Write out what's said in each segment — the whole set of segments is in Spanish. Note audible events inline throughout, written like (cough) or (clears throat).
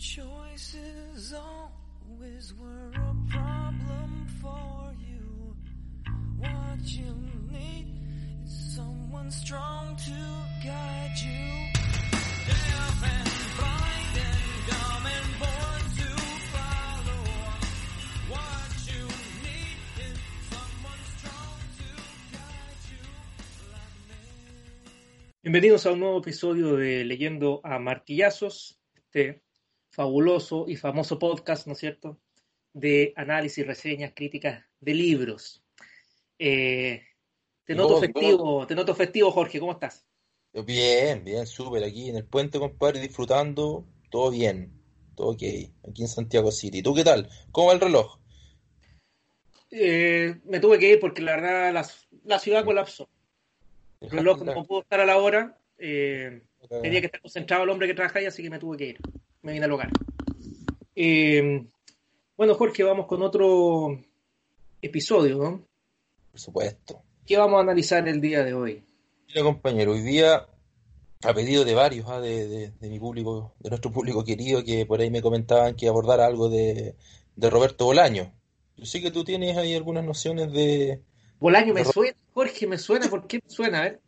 choices always were a problem for you. What you need is someone strong to guide you. Deaf and blind and dumb and born to follow. What you need is someone strong to guide you like me. Bienvenidos a un nuevo episodio de Leyendo a Martillazos, este fabuloso y famoso podcast, ¿no es cierto?, de análisis, reseñas, críticas de libros. Eh, te noto ¿Cómo- festivo, te noto festivo, Jorge, ¿cómo estás? Bien, bien, súper. Aquí en el puente, compadre, disfrutando. Todo bien, todo ok. Aquí en Santiago City. ¿Tú qué tal? ¿Cómo va el reloj? Eh, me tuve que ir porque la verdad la, la ciudad colapsó. El reloj no pudo estar a la hora. eh, tenía que estar concentrado el hombre que trabaja ahí, así que me tuve que ir. Me vine al hogar. Eh, bueno, Jorge, vamos con otro episodio, ¿no? Por supuesto. ¿Qué vamos a analizar el día de hoy? Mira, compañero, hoy día, a pedido de varios, ah, de, de- de mi público, de nuestro público querido, que por ahí me comentaban que abordara algo de, de Roberto Bolaño. Yo sé que tú tienes ahí algunas nociones de... Bolaño me suena, Jorge me suena, ¿por qué me suena? A ver,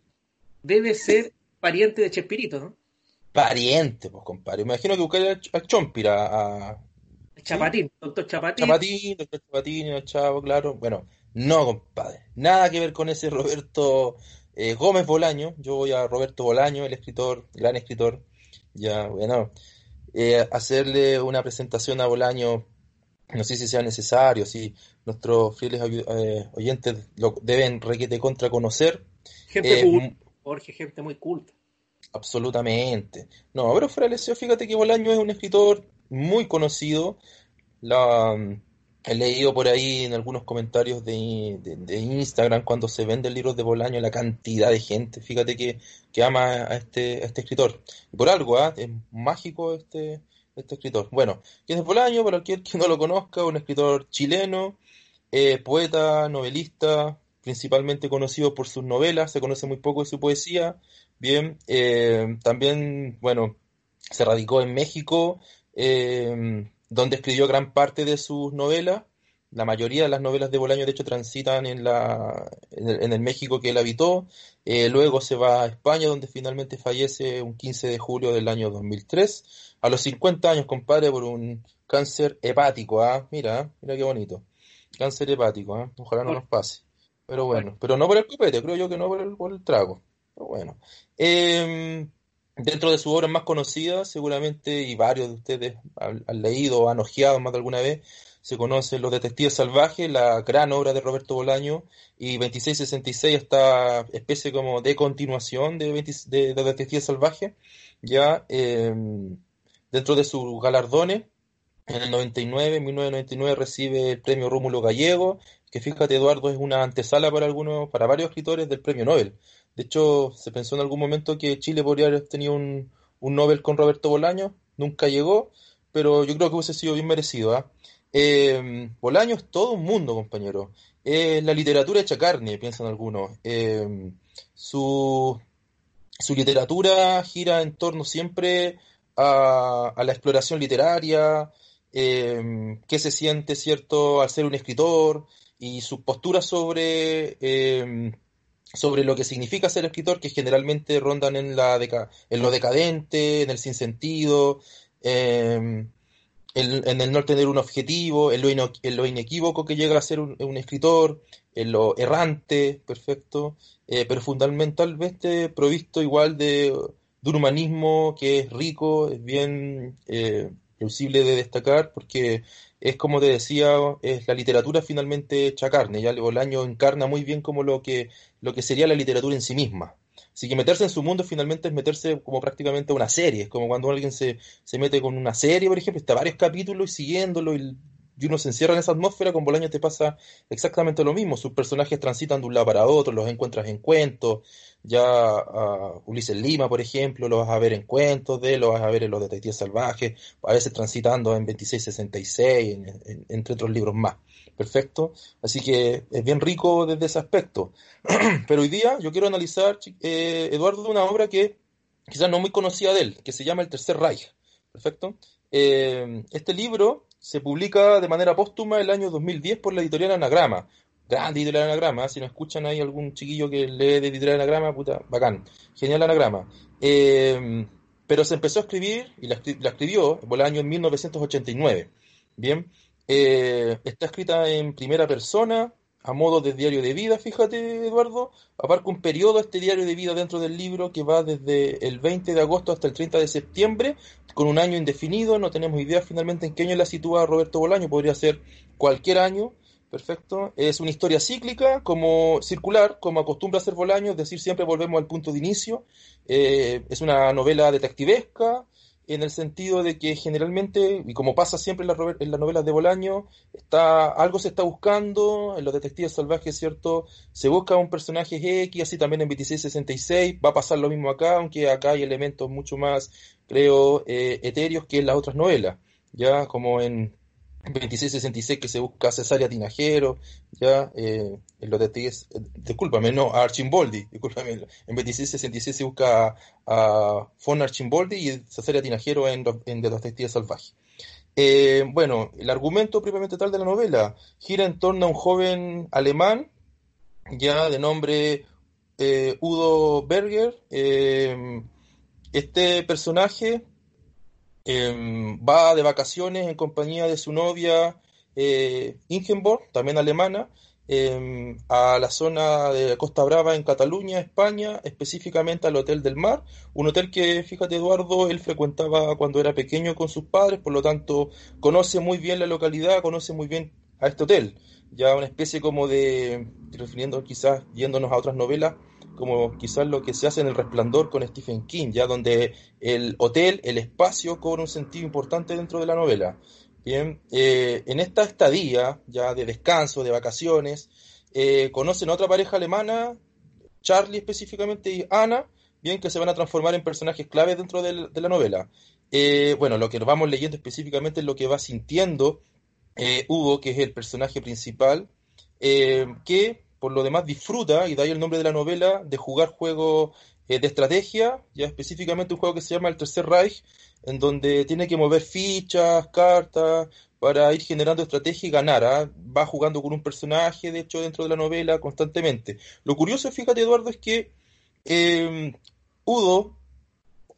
debe ser pariente de Chespirito, ¿no? Pariente, pues, compadre. Imagino que buscar a, Ch- a Chompira, a, Chapatín, doctor Chapatín. Chapatín, doctor Chapatín, el Chavo, claro. Bueno, no, compadre. Nada que ver con ese Roberto eh, Gómez Bolaño. Yo voy a Roberto Bolaño, el escritor, gran escritor. Ya, bueno, eh, hacerle una presentación a Bolaño. No sé si sea necesario, si nuestros fieles eh, oyentes lo deben requete contra conocer. Gente culta, Jorge, gente muy culta. Absolutamente. No, pero fuera eso, fíjate que Bolaño es un escritor muy conocido. La, he leído por ahí en algunos comentarios de, de- Instagram cuando se venden libros de Bolaño la cantidad de gente, fíjate que, que ama a este, a este escritor. Por algo, ¿ah? Es mágico este, este escritor. Bueno, ¿quién es Bolaño? Para aquel que no lo conozca, un escritor chileno, eh, poeta, novelista, principalmente conocido por sus novelas, se conoce muy poco de su poesía. Bien, eh, también, bueno, se radicó en México, eh, donde escribió gran parte de sus novelas. La mayoría de las novelas de Bolaño, de hecho, transitan en la, en el, en el México que él habitó. Eh, luego se va a España, donde finalmente fallece un 15 de julio del año 2003, a los 50 años, compadre, por un cáncer hepático. ¿ah? Mira, mira qué bonito. Cáncer hepático, ¿ah? Ojalá no nos pase. Pero bueno, pero no por el copete, creo yo que no por el, por el trago. Pero bueno. Eh, dentro de sus obras más conocidas, seguramente, y varios de ustedes han, han leído o han ojeado más de alguna vez, se conocen Los Detectives Salvajes, la gran obra de Roberto Bolaño, y 2666, esta especie como de continuación de, 20 de, de Detectives Salvajes, ya eh, dentro de sus galardones. En el 99, en 1999 recibe el premio Rómulo Gallego, que fíjate Eduardo es una antesala para algunos, para varios escritores del premio Nobel. De hecho, se pensó en algún momento que Chile podría haber tenido un, un Nobel con Roberto Bolaño, nunca llegó, pero yo creo que hubiese sido bien merecido, ¿ah? Eh, Bolaño es todo un mundo, compañero. Es la literatura hecha carne, piensan algunos. Eh, su, su literatura gira en torno siempre a la exploración literaria, eh, qué se siente, ¿cierto?, al ser un escritor y sus posturas sobre, eh, sobre lo que significa ser escritor, que generalmente rondan en, la en lo decadente, en el sinsentido, eh, en, el no tener un objetivo, en lo, inequívoco que llega a ser un, escritor, en lo errante, perfecto, eh, pero fundamentalmente provisto igual de, de un humanismo que es rico, es bien de destacar, porque es como te decía, es la literatura finalmente hecha carne, ya Bolaño encarna muy bien como lo que, lo que sería la literatura en sí misma. Así que meterse en su mundo finalmente es meterse como prácticamente a una serie, es como cuando alguien se, se mete con una serie, por ejemplo, está varios capítulos y siguiéndolo y, y uno se encierra en esa atmósfera, con Bolaño te pasa exactamente lo mismo, sus personajes transitan de un lado para otro, los encuentras en cuentos, ya a Ulises Lima, por ejemplo, lo vas a ver en cuentos de lo vas a ver en Los Detectives Salvajes, a veces transitando en 2666, en, en, entre otros libros más. Perfecto. Así que es bien rico desde ese aspecto. (clears throat) Pero hoy día yo quiero analizar, eh, Eduardo, una obra que quizás no muy conocida de él, que se llama El Tercer Reich. Perfecto. Eh, este libro se publica de manera póstuma el año 2010 por la editorial Anagrama. Grande editorial Anagrama, si no escuchan ahí algún chiquillo que lee de editorial Anagrama, puta, bacán. Genial Anagrama. Eh, pero se empezó a escribir, y la, escribió por el año 1989. Bien, eh, está escrita en primera persona, a modo de diario de vida, fíjate Eduardo, abarca un periodo este diario de vida dentro del libro que va desde el 20 de agosto hasta el 30 de septiembre, con un año indefinido, no tenemos idea finalmente en qué año la sitúa Roberto Bolaño, podría ser cualquier año, perfecto, es una historia cíclica, como circular, como acostumbra a ser Bolaño, es decir, siempre volvemos al punto de inicio, eh, es una novela detectivesca, en el sentido de que generalmente, y como pasa siempre en, las novelas de Bolaño, está, algo se está buscando, en los detectives salvajes, ¿cierto? Se busca un personaje X, así también en 2666, va a pasar lo mismo acá, aunque acá hay elementos mucho más, creo, eh, etéreos que en las otras novelas, ya como en 2666 que se busca Cesárea Tinajero, ya, eh, en los detectives, eh, discúlpame, no, a Archimboldi, discúlpame, en 2666 se busca a, Fon Archimboldi y Cesárea Tinajero en, en The Detectives Salvajes. Eh, bueno, el argumento propiamente tal de la novela gira en torno a un joven alemán, ya de nombre Udo Berger. este personaje Em, va de vacaciones en compañía de su novia eh, Ingeborg, también alemana, em, a la zona de Costa Brava en Cataluña, España, específicamente al Hotel del Mar, un hotel que, fíjate Eduardo, él frecuentaba cuando era pequeño con sus padres, por lo tanto conoce muy bien la localidad, conoce muy bien a este hotel, ya una especie como de, refiriendo quizás yéndonos a otras novelas, como quizás lo que se hace en El Resplandor con Stephen King, ya donde el hotel, el espacio cobra un sentido importante dentro de la novela. Bien, eh, en esta estadía ya de descanso, de vacaciones, eh, conocen a otra pareja alemana, Charlie específicamente y Ana, bien que se van a transformar en personajes clave dentro de, la novela. Eh, bueno, lo que vamos leyendo específicamente es lo que va sintiendo Hugo, que es el personaje principal, que por lo demás disfruta, y de ahí el nombre de la novela, de jugar juegos eh, de estrategia, ya específicamente un juego que se llama El Tercer Reich, en donde tiene que mover fichas, cartas, para ir generando estrategia y ganar. ¿ah? Va jugando con un personaje, de hecho, dentro de la novela constantemente. Lo curioso, fíjate, Eduardo, es que eh, Udo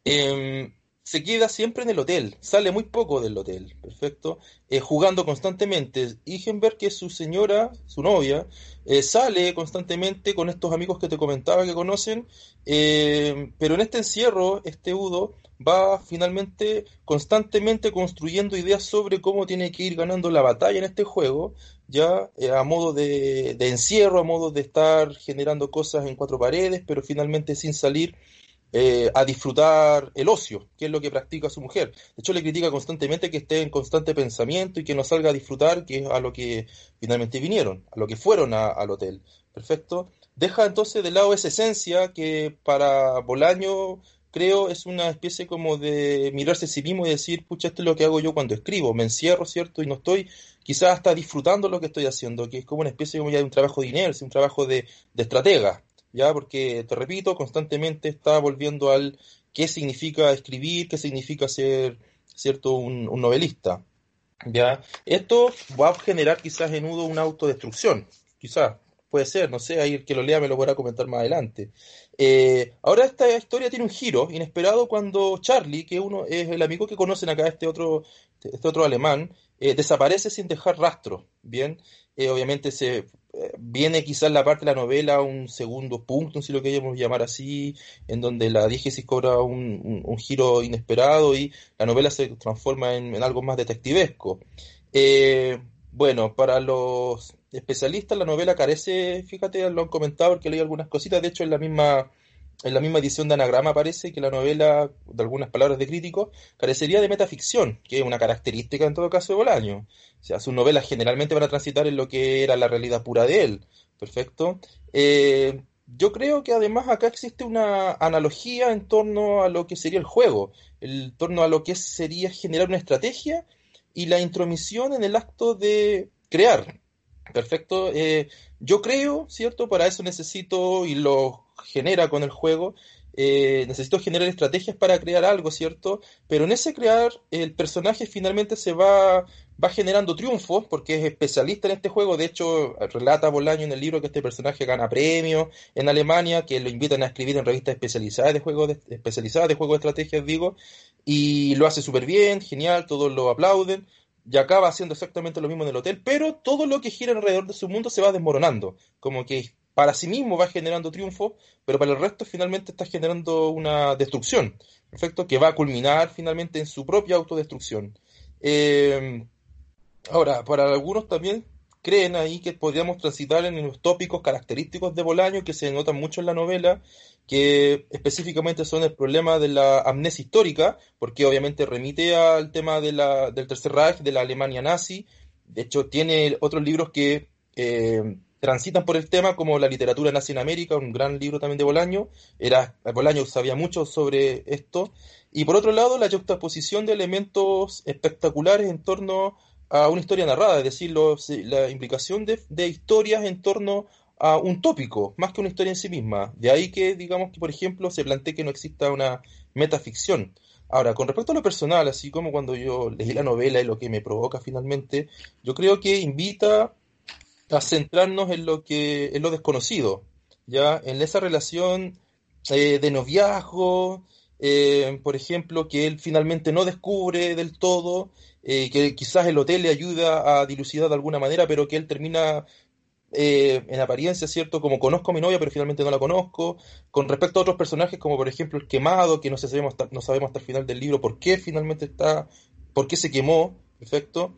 em, se queda siempre en el hotel, sale muy poco del hotel, perfecto, eh, jugando constantemente. Igenberg, que su señora, su novia, eh, sale constantemente con estos amigos que te comentaba que conocen, eh, pero en este encierro, este Udo va finalmente constantemente construyendo ideas sobre cómo tiene que ir ganando la batalla en este juego, ya a modo de encierro, a modo de estar generando cosas en cuatro paredes, pero finalmente sin salir eh, a disfrutar el ocio, que es lo que practica su mujer. De hecho, le critica constantemente que esté en constante pensamiento y que no salga a disfrutar, que es a lo que finalmente vinieron, a lo que fueron al hotel. Perfecto. Deja entonces de lado esa esencia que para Bolaño creo es una especie como de mirarse a sí mismo y decir, pucha, esto es lo que hago yo cuando escribo, me encierro, ¿cierto? Y no estoy quizás hasta disfrutando lo que estoy haciendo, que es como una especie como ya de un trabajo de inercia, un trabajo de, de estratega, ¿ya? Porque, te repito, constantemente está volviendo al qué significa escribir, qué significa ser, ¿cierto?, un, novelista, ¿ya? Esto va a generar quizás en Udo una autodestrucción, quizás, puede ser, no sé, ahí el que lo lea me lo podrá comentar más adelante. Eh, ahora esta historia tiene un giro inesperado cuando Charlie, que uno es el amigo que conocen acá, este otro, este otro alemán, eh, desaparece sin dejar rastro, ¿bien? Eh, obviamente se viene quizás la parte de la novela un segundo punto, si lo queremos llamar así, en donde la diégesis cobra un, giro inesperado y la novela se transforma en, algo más detectivesco. Eh, bueno, para los especialistas la novela carece, fíjate, lo han comentado porque leí algunas cositas, de hecho en la misma en la misma edición de Anagrama parece que la novela, de algunas palabras de crítico, carecería de metaficción, que es una característica en todo caso de Bolaño. O sea, sus novelas generalmente van a transitar en lo que era la realidad pura de él. Perfecto. Eh, yo creo que además acá existe una analogía en torno a lo que sería el juego, en torno a lo que sería generar una estrategia y la intromisión en el acto de crear. Perfecto. Eh, yo creo, ¿cierto? Para eso necesito, y los genera con el juego, eh, necesito generar estrategias para crear algo, ¿cierto? Pero en ese crear, el personaje finalmente se va, va generando triunfos, porque es especialista en este juego. De hecho, relata Bolaño en el libro que este personaje gana premios en Alemania, que lo invitan a escribir en revistas especializadas de juegos de, especializadas de de estrategias, digo, y lo hace súper bien, genial, todos lo aplauden. Y acaba haciendo exactamente lo mismo en el hotel, pero todo lo que gira alrededor de su mundo se va desmoronando. Como que para sí mismo va generando triunfo, pero para el resto finalmente está generando una destrucción, ¿perfecto? Que va a culminar finalmente en su propia autodestrucción. Eh, ahora, para algunos también creen ahí que podríamos transitar en los tópicos característicos de Bolaño que se notan mucho en la novela, que específicamente son el problema de la amnesia histórica, porque obviamente remite al tema de la, del Tercer Reich, de la Alemania nazi. De hecho, tiene otros libros que eh, transitan por el tema, como la literatura nazi en América, un gran libro también de Bolaño. Era, Bolaño sabía mucho sobre esto. Y por otro lado, la juxtaposición de elementos espectaculares en torno a una historia narrada, es decir, la implicación de, historias en torno a un tópico, más que una historia en sí misma. De ahí que, digamos que, por ejemplo, se plantee que no exista una metaficción. Ahora, con respecto a lo personal, así como cuando yo leí la novela y lo que me provoca finalmente, yo creo que invita a centrarnos en lo que en lo desconocido, ya en esa relación eh, de noviazgo, eh, por ejemplo, que él finalmente no descubre del todo, eh, que quizás el hotel le ayuda a dilucidar de alguna manera, pero que él termina en apariencia, ¿cierto? Como conozco a mi novia, pero finalmente no la conozco. Con respecto a otros personajes, como por ejemplo el quemado, que no sabemos hasta, no sabemos hasta el final del libro por qué finalmente está, por qué se quemó, perfecto.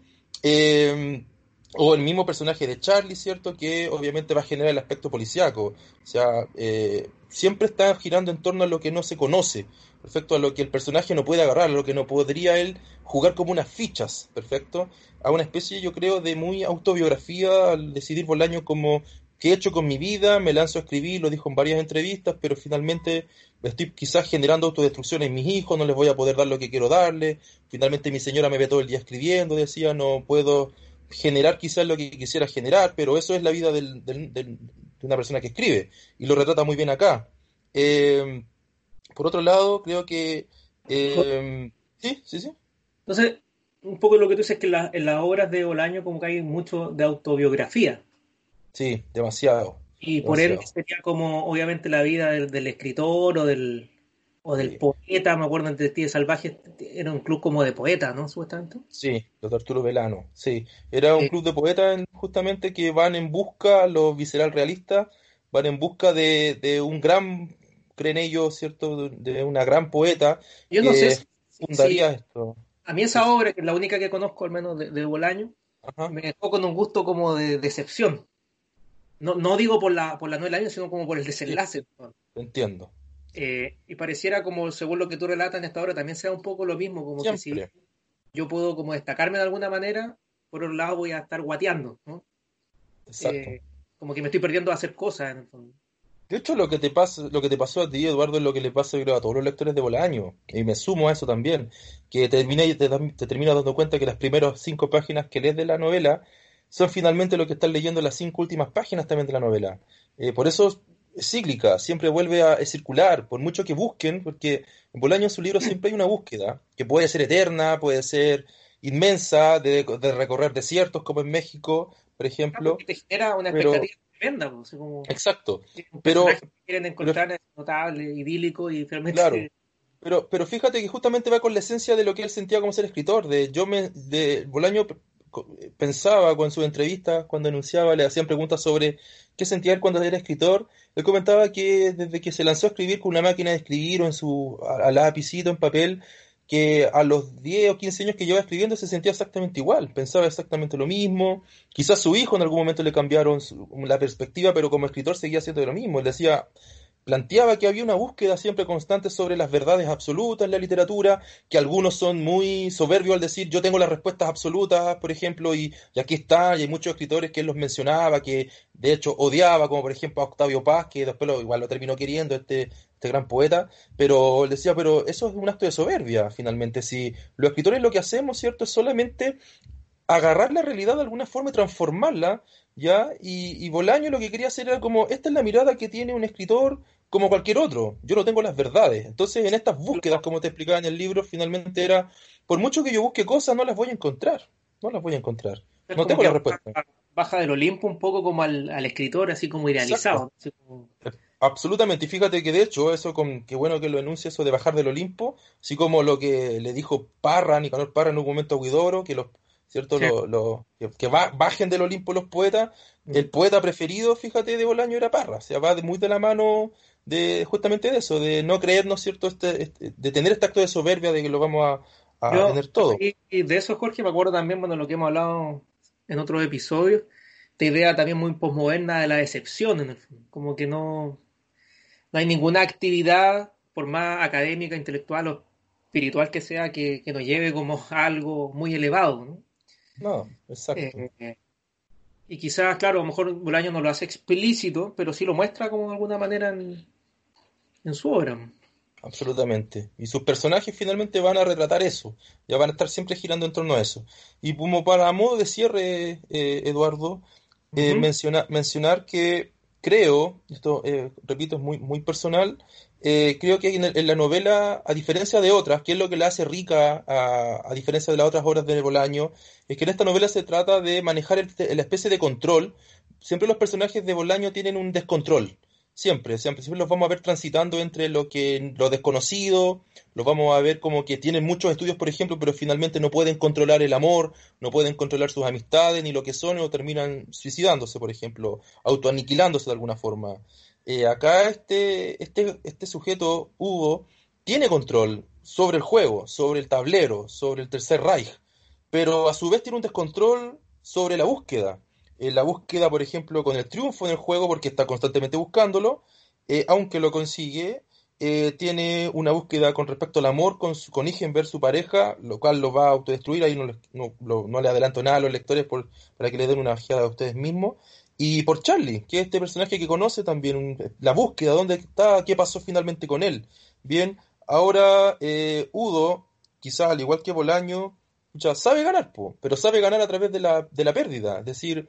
O el mismo personaje de Charlie, ¿cierto? Que obviamente va a generar el aspecto policiaco. O sea, eh, siempre está girando en torno a lo que no se conoce, perfecto, a lo que el personaje no puede agarrar, a lo que no podría él jugar como unas fichas, perfecto, a una especie, yo creo, de muy autobiografía al decidir año como qué he hecho con mi vida, me lanzo a escribir, lo dijo en varias entrevistas, pero finalmente estoy quizás generando autodestrucción en mis hijos, no les voy a poder dar lo que quiero darle, finalmente mi señora me ve todo el día escribiendo, decía, no puedo generar quizás lo que quisiera generar, pero eso es la vida de una persona que escribe y lo retrata muy bien acá. Eh, por otro lado, creo que... Eh, sí, sí, sí. Entonces, un poco lo que tú dices es que en las obras de Bolaño como que hay mucho de autobiografía. Sí, demasiado. Y por él sería como obviamente la vida del escritor o del, o del poeta, me acuerdo en Detectives Salvajes, era un club como de poetas, ¿no? Supuestamente. Sí, los Arturo Velano, sí. Era un club de poetas justamente que van en busca, los visceral realistas, van en busca de, un gran, creen ellos, ¿cierto? De una gran poeta. Yo no sé si, fundaría esto. A mí esa obra, que es la única que conozco, al menos de, Bolaño, me dejó con un gusto como de decepción. No, no digo por la, por la novela, sino como por el desenlace. Entiendo. Eh, y pareciera como, según lo que tú relatas en esta obra, también sea un poco lo mismo, como que si yo puedo como destacarme de alguna manera, por otro lado voy a estar guateando, ¿no? Eh, como que me estoy perdiendo a hacer cosas en el fondo. De hecho, lo que te pasa, lo que te pasó a ti, Eduardo, es lo que le pasa creo, a todos los lectores de Bolaño. Y me sumo a eso también. Que te, te, te terminas dando cuenta que las primeras cinco páginas que lees de la novela son finalmente lo que estás leyendo las cinco últimas páginas también de la novela. Eh, por eso cíclica, siempre vuelve a circular, por mucho que busquen, porque en Bolaño en su libro siempre hay una búsqueda, que puede ser eterna, puede ser inmensa, de, recorrer desiertos como en México, por ejemplo. te genera una expectativa tremenda, pues, exacto. Pero quieren encontrar notable, idílico y realmente claro. Pero, pero fíjate que justamente va con la esencia de lo que él sentía como ser escritor. De yo me, de Bolaño pensaba con sus entrevistas, cuando anunciaba, le hacían preguntas sobre qué sentía él cuando era escritor, él comentaba que desde que se lanzó a escribir con una máquina de escribir o en su a, lapicito, en papel, que a los 10 o 15 años que llevaba escribiendo se sentía exactamente igual, pensaba exactamente lo mismo. Quizás su hijo en algún momento le cambiaron la perspectiva, pero como escritor seguía haciendo lo mismo. Él decía, planteaba que había una búsqueda siempre constante sobre las verdades absolutas en la literatura, que algunos son muy soberbios al decir yo tengo las respuestas absolutas, por ejemplo, y, aquí está, y hay muchos escritores que él los mencionaba, que de hecho odiaba, como por ejemplo a Octavio Paz, que después lo, igual lo terminó queriendo, este, este gran poeta, pero él decía, pero eso es un acto de soberbia, finalmente, si los escritores lo que hacemos, ¿cierto?, es solamente agarrar la realidad de alguna forma y transformarla, ¿ya? Y, y Bolaño lo que quería hacer era como, esta es la mirada que tiene un escritor como cualquier otro. Yo no tengo las verdades. Entonces, en estas búsquedas, como te explicaba en el libro, finalmente era, por mucho que yo busque cosas, no las voy a encontrar. No las voy a encontrar. No tengo la respuesta. Baja del Olimpo un poco como al, escritor, así como idealizado. Absolutamente, y fíjate que de hecho, eso con qué bueno que lo enuncia eso de bajar del Olimpo, así como lo que le dijo Parra, Nicanor Parra en un momento a Guidoro, que los ¿cierto? que, bajen del Olimpo los poetas. Mm. El poeta preferido, fíjate, de Bolaño era Parra, o sea, va muy de la mano de justamente de eso, de no creernos, ¿cierto? Este, este, de tener este acto de soberbia de que lo vamos a, tener todo. Y, de eso, Jorge, me acuerdo también, bueno, lo que hemos hablado en otros episodios, esta idea también muy posmoderna de la decepción, en el como que no, no hay ninguna actividad, por más académica, intelectual o espiritual que sea, que, que nos lleve como algo muy elevado, ¿no? No, exacto. Eh, y quizás, claro, a lo mejor Bolaño no lo hace explícito, pero sí lo muestra como de alguna manera en, su obra. Absolutamente. Y sus personajes finalmente van a retratar eso. Ya van a estar siempre girando en torno a eso. Y como para modo de cierre, eh, Eduardo, eh, mencionar que creo, esto repito es muy, muy personal, eh, creo que en, la novela, a diferencia de otras, que es lo que la hace rica, a, diferencia de las otras obras de Bolaño, es que en esta novela se trata de manejar la especie de control. Siempre los personajes de Bolaño tienen un descontrol. Siempre, siempre, siempre los vamos a ver transitando entre lo que lo desconocido, los vamos a ver como que tienen muchos estudios, por ejemplo, pero finalmente no pueden controlar el amor, no pueden controlar sus amistades, ni lo que son, o terminan suicidándose, por ejemplo, autoaniquilándose de alguna forma. Eh, acá este, este, este sujeto, Hugo, tiene control sobre el juego, sobre el tablero, sobre el Tercer Reich, pero a su vez tiene un descontrol sobre la búsqueda. Eh, la búsqueda, por ejemplo, con el triunfo en el juego, porque está constantemente buscándolo, eh, aunque lo consigue, tiene una búsqueda con respecto al amor con, su, con ver su pareja, lo cual lo va a autodestruir. Ahí no, no, no le adelanto nada a los lectores para que le den una ojeada a ustedes mismos. Y por Charlie, que es este personaje que conoce también la búsqueda, dónde está, qué pasó finalmente con él. Bien, ahora eh, Udo, quizás al igual que Bolaño, ya sabe ganar, pero sabe ganar a través de la, de la pérdida. Es decir,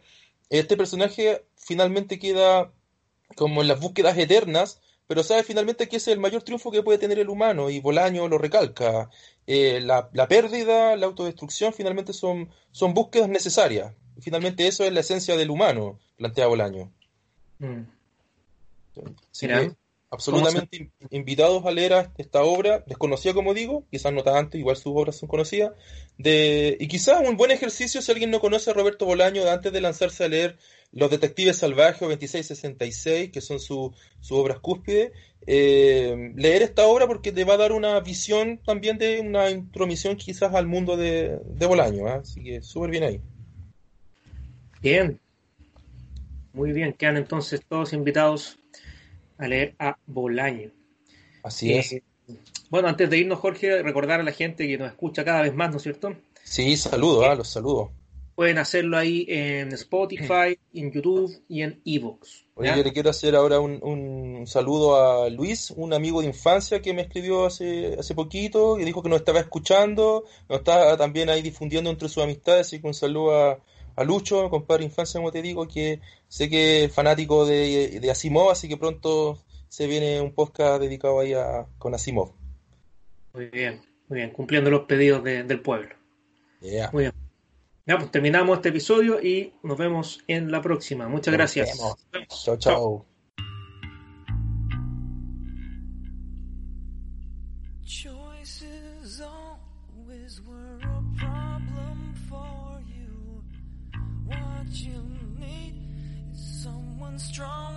este personaje finalmente queda como en las búsquedas eternas, pero sabe finalmente que ese es el mayor triunfo que puede tener el humano, y Bolaño lo recalca. Eh, la, la, pérdida, la autodestrucción, finalmente son, son búsquedas necesarias. Finalmente eso es la esencia del humano plantea Bolaño. Mm. absolutamente invitados a leer esta obra, desconocida como digo, quizás no tanto, igual sus obras son conocidas, de, y quizás un buen ejercicio si alguien no conoce a Roberto Bolaño antes de lanzarse a leer Los Detectives Salvajes o 2666, que son sus obras cúspides, eh, leer esta obra porque te va a dar una visión también de una intromisión quizás al mundo de, Bolaño, ¿ah? así que súper bien ahí. Bien, muy bien, quedan entonces todos invitados a leer a Bolaño. Así es. Eh, bueno, antes de irnos, Jorge, recordar a la gente que nos escucha cada vez más, ¿no es cierto? Sí, saludos, ah, los saludos. Pueden hacerlo ahí en Spotify, en YouTube y en Evox. Oye, yo le quiero hacer ahora un, saludo a Luis, un amigo de infancia que me escribió hace, hace poquito y dijo que nos estaba escuchando, nos está también ahí difundiendo entre sus amistades, así que un saludo a, a Lucho, compadre infancia, como te digo, que sé que es fanático de, de Asimov, así que pronto se viene un podcast dedicado ahí a, con Asimov. Muy bien, muy bien, cumpliendo los pedidos del pueblo. Muy bien. Ya, pues terminamos este episodio y nos vemos en la próxima. Muchas gracias. Chao, chao. Strong to guide you.